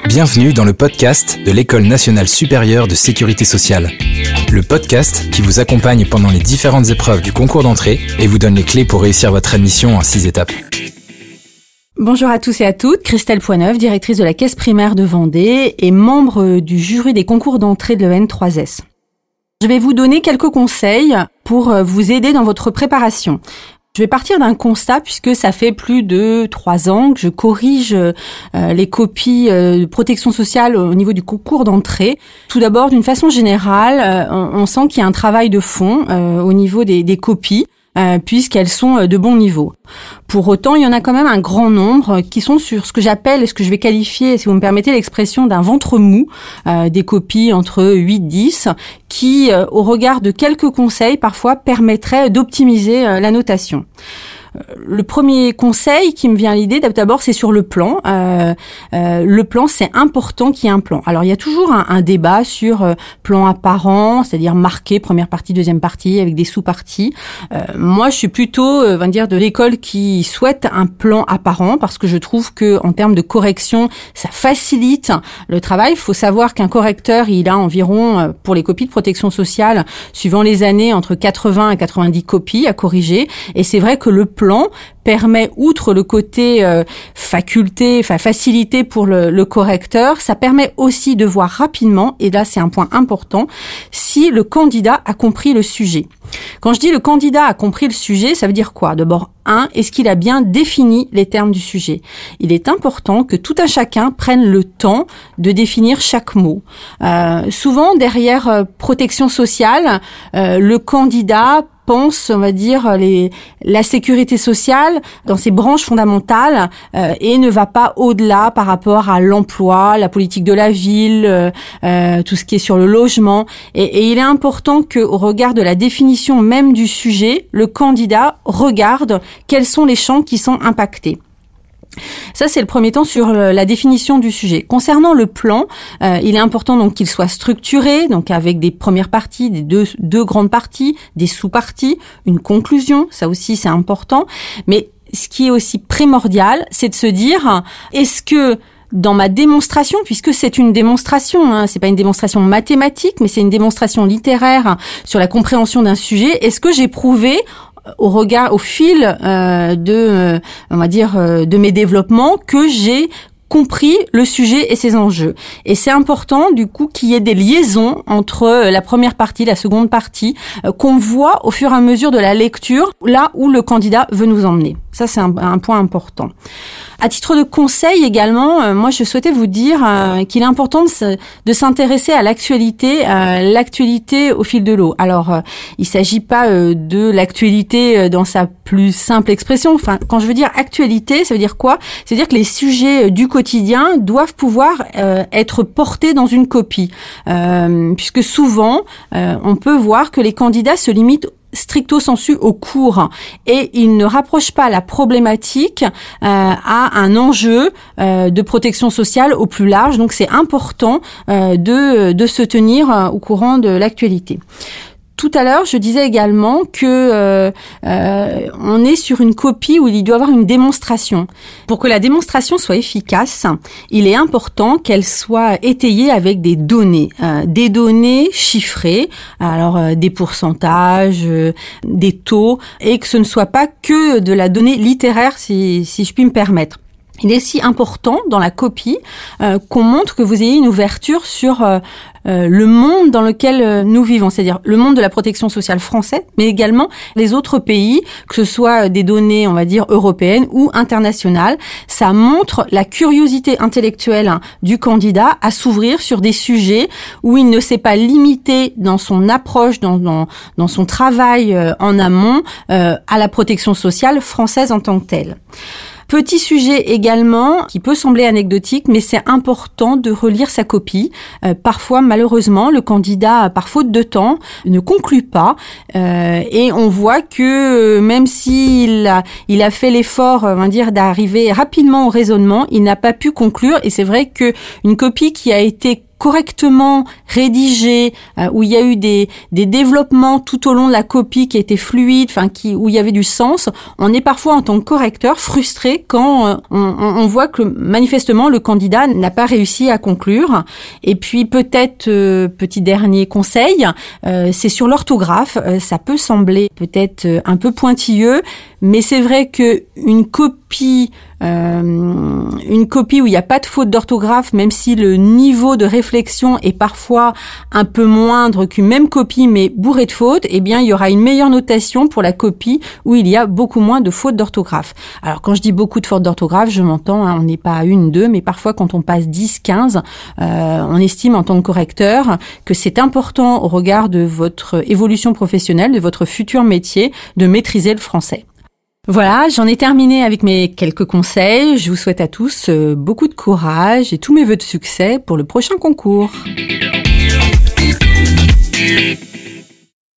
Bienvenue dans le podcast de l'École nationale supérieure de sécurité sociale. Le podcast qui vous accompagne pendant les différentes épreuves du concours d'entrée et vous donne les clés pour réussir votre admission en six étapes. Bonjour à tous et à toutes, Christelle Poineuve, directrice de la caisse primaire de Vendée et membre du jury des concours d'entrée de l'EN3S. Je vais vous donner quelques conseils pour vous aider dans votre préparation. Je vais partir d'un constat puisque ça fait plus de trois ans que je corrige euh, les copies euh, de protection sociale au niveau du concours d'entrée. Tout d'abord, d'une façon générale, euh, on, sent qu'il y a un travail de fond au niveau des, des copies. Euh, puisqu'elles sont euh, de bon niveau. Pour autant, il y en a quand même un grand nombre qui sont sur ce que j'appelle, ce que je vais qualifier, si vous me permettez l'expression, d'un ventre mou, euh, des copies entre 8-10, qui, au regard de quelques conseils, parfois permettraient d'optimiser la notation le premier conseil qui me vient à l'idée, d'abord, c'est sur le plan. Euh, euh, le plan, c'est important qu'il y ait un plan. Alors, il y a toujours un, débat sur euh, plan apparent, c'est-à-dire marqué première partie, deuxième partie, avec des sous-parties. moi, je suis plutôt, va dire, de l'école qui souhaite un plan apparent parce que je trouve que en termes de correction, ça facilite le travail. Il faut savoir qu'un correcteur, il a environ, pour les copies de protection sociale, suivant les années, entre 80 et 90 copies à corriger. Et c'est vrai que le plan permet, outre le côté euh, faculté, facilité pour le, correcteur, ça permet aussi de voir rapidement, et là c'est un point important, si le candidat a compris le sujet. Quand je dis le candidat a compris le sujet, ça veut dire quoi? D'abord, un, est-ce qu'il a bien défini les termes du sujet? Il est important que tout un chacun prenne le temps de définir chaque mot. Euh, souvent, derrière euh, protection sociale, le candidat on va dire, les, la sécurité sociale dans ses branches fondamentales euh, et ne va pas au-delà par rapport à l'emploi, la politique de la ville, euh, euh, tout ce qui est sur le logement. Et, et il est important qu'au regard de la définition même du sujet, le candidat regarde quels sont les champs qui sont impactés. Ça, c'est le premier temps sur la définition du sujet. Concernant le plan, euh, il est important donc qu'il soit structuré, donc avec des premières parties, des deux, deux grandes parties, des sous-parties, une conclusion. Ça aussi, c'est important. Mais ce qui est aussi primordial, c'est de se dire est-ce que dans ma démonstration, puisque c'est une démonstration, hein, c'est pas une démonstration mathématique, mais c'est une démonstration littéraire sur la compréhension d'un sujet. Est-ce que j'ai prouvé au regard, au fil euh, de, euh, on va dire, euh, de mes développements, que j'ai compris le sujet et ses enjeux. Et c'est important du coup qu'il y ait des liaisons entre la première partie, la seconde partie, qu'on voit au fur et à mesure de la lecture, là où le candidat veut nous emmener. Ça, c'est un, point important. À titre de conseil également, euh, moi je souhaitais vous dire euh, qu'il est important de s'intéresser à l'actualité, l'actualité au fil de l'eau. Alors, euh, il s'agit pas de l'actualité dans sa plus simple expression. Enfin, quand je veux dire actualité, ça veut dire quoi? C'est dire que les sujets du quotidien doivent pouvoir être portés dans une copie, puisque souvent on peut voir que les candidats se limitent stricto sensu au cours et il ne rapproche pas la problématique euh, à un enjeu euh, de protection sociale au plus large. Donc c'est important euh, de, de se tenir au courant de l'actualité. Tout à l'heure, je disais également que euh, euh, on est sur une copie où il doit y avoir une démonstration. Pour que la démonstration soit efficace, il est important qu'elle soit étayée avec des données, euh, des données chiffrées, alors des pourcentages, des taux, et que ce ne soit pas que de la donnée littéraire, si, si je puis me permettre. Il est si important dans la copie euh, qu'on montre que vous ayez une ouverture sur euh, euh, le monde dans lequel nous vivons, c'est-à-dire le monde de la protection sociale français, mais également les autres pays, que ce soit des données, on va dire, européennes ou internationales. Ça montre la curiosité intellectuelle hein, du candidat à s'ouvrir sur des sujets où il ne s'est pas limité dans son approche, dans son travail en amont à la protection sociale française en tant que telle. Petit sujet également qui peut sembler anecdotique, mais c'est important de relire sa copie. Euh, parfois, malheureusement, le candidat, par faute de temps, ne conclut pas, euh, et on voit que euh, même s'il a, il a fait l'effort, on va dire, d'arriver rapidement au raisonnement, il n'a pas pu conclure. Et c'est vrai que une copie qui a été correctement rédigé, euh, où il y a eu des, des développements tout au long de la copie qui étaient fluides, enfin qui où il y avait du sens, on est parfois en tant que correcteur frustré quand euh, on, on, voit que manifestement le candidat n'a pas réussi à conclure. Et puis peut-être euh, petit dernier conseil, c'est sur l'orthographe. ça peut sembler peut-être un peu pointilleux, mais c'est vrai que une copie euh, une copie où il n'y a pas de faute d'orthographe, même si le niveau de réflexion est parfois un peu moindre qu'une même copie mais bourrée de fautes, eh bien il y aura une meilleure notation pour la copie où il y a beaucoup moins de fautes d'orthographe. Alors quand je dis beaucoup de fautes d'orthographe, je m'entends, hein, on n'est pas à une, deux, mais parfois quand on passe 10, 15, euh, on estime en tant que correcteur que c'est important au regard de votre évolution professionnelle, de votre futur métier, de maîtriser le français. Voilà, j'en ai terminé avec mes quelques conseils. Je vous souhaite à tous euh, beaucoup de courage et tous mes voeux de succès pour le prochain concours.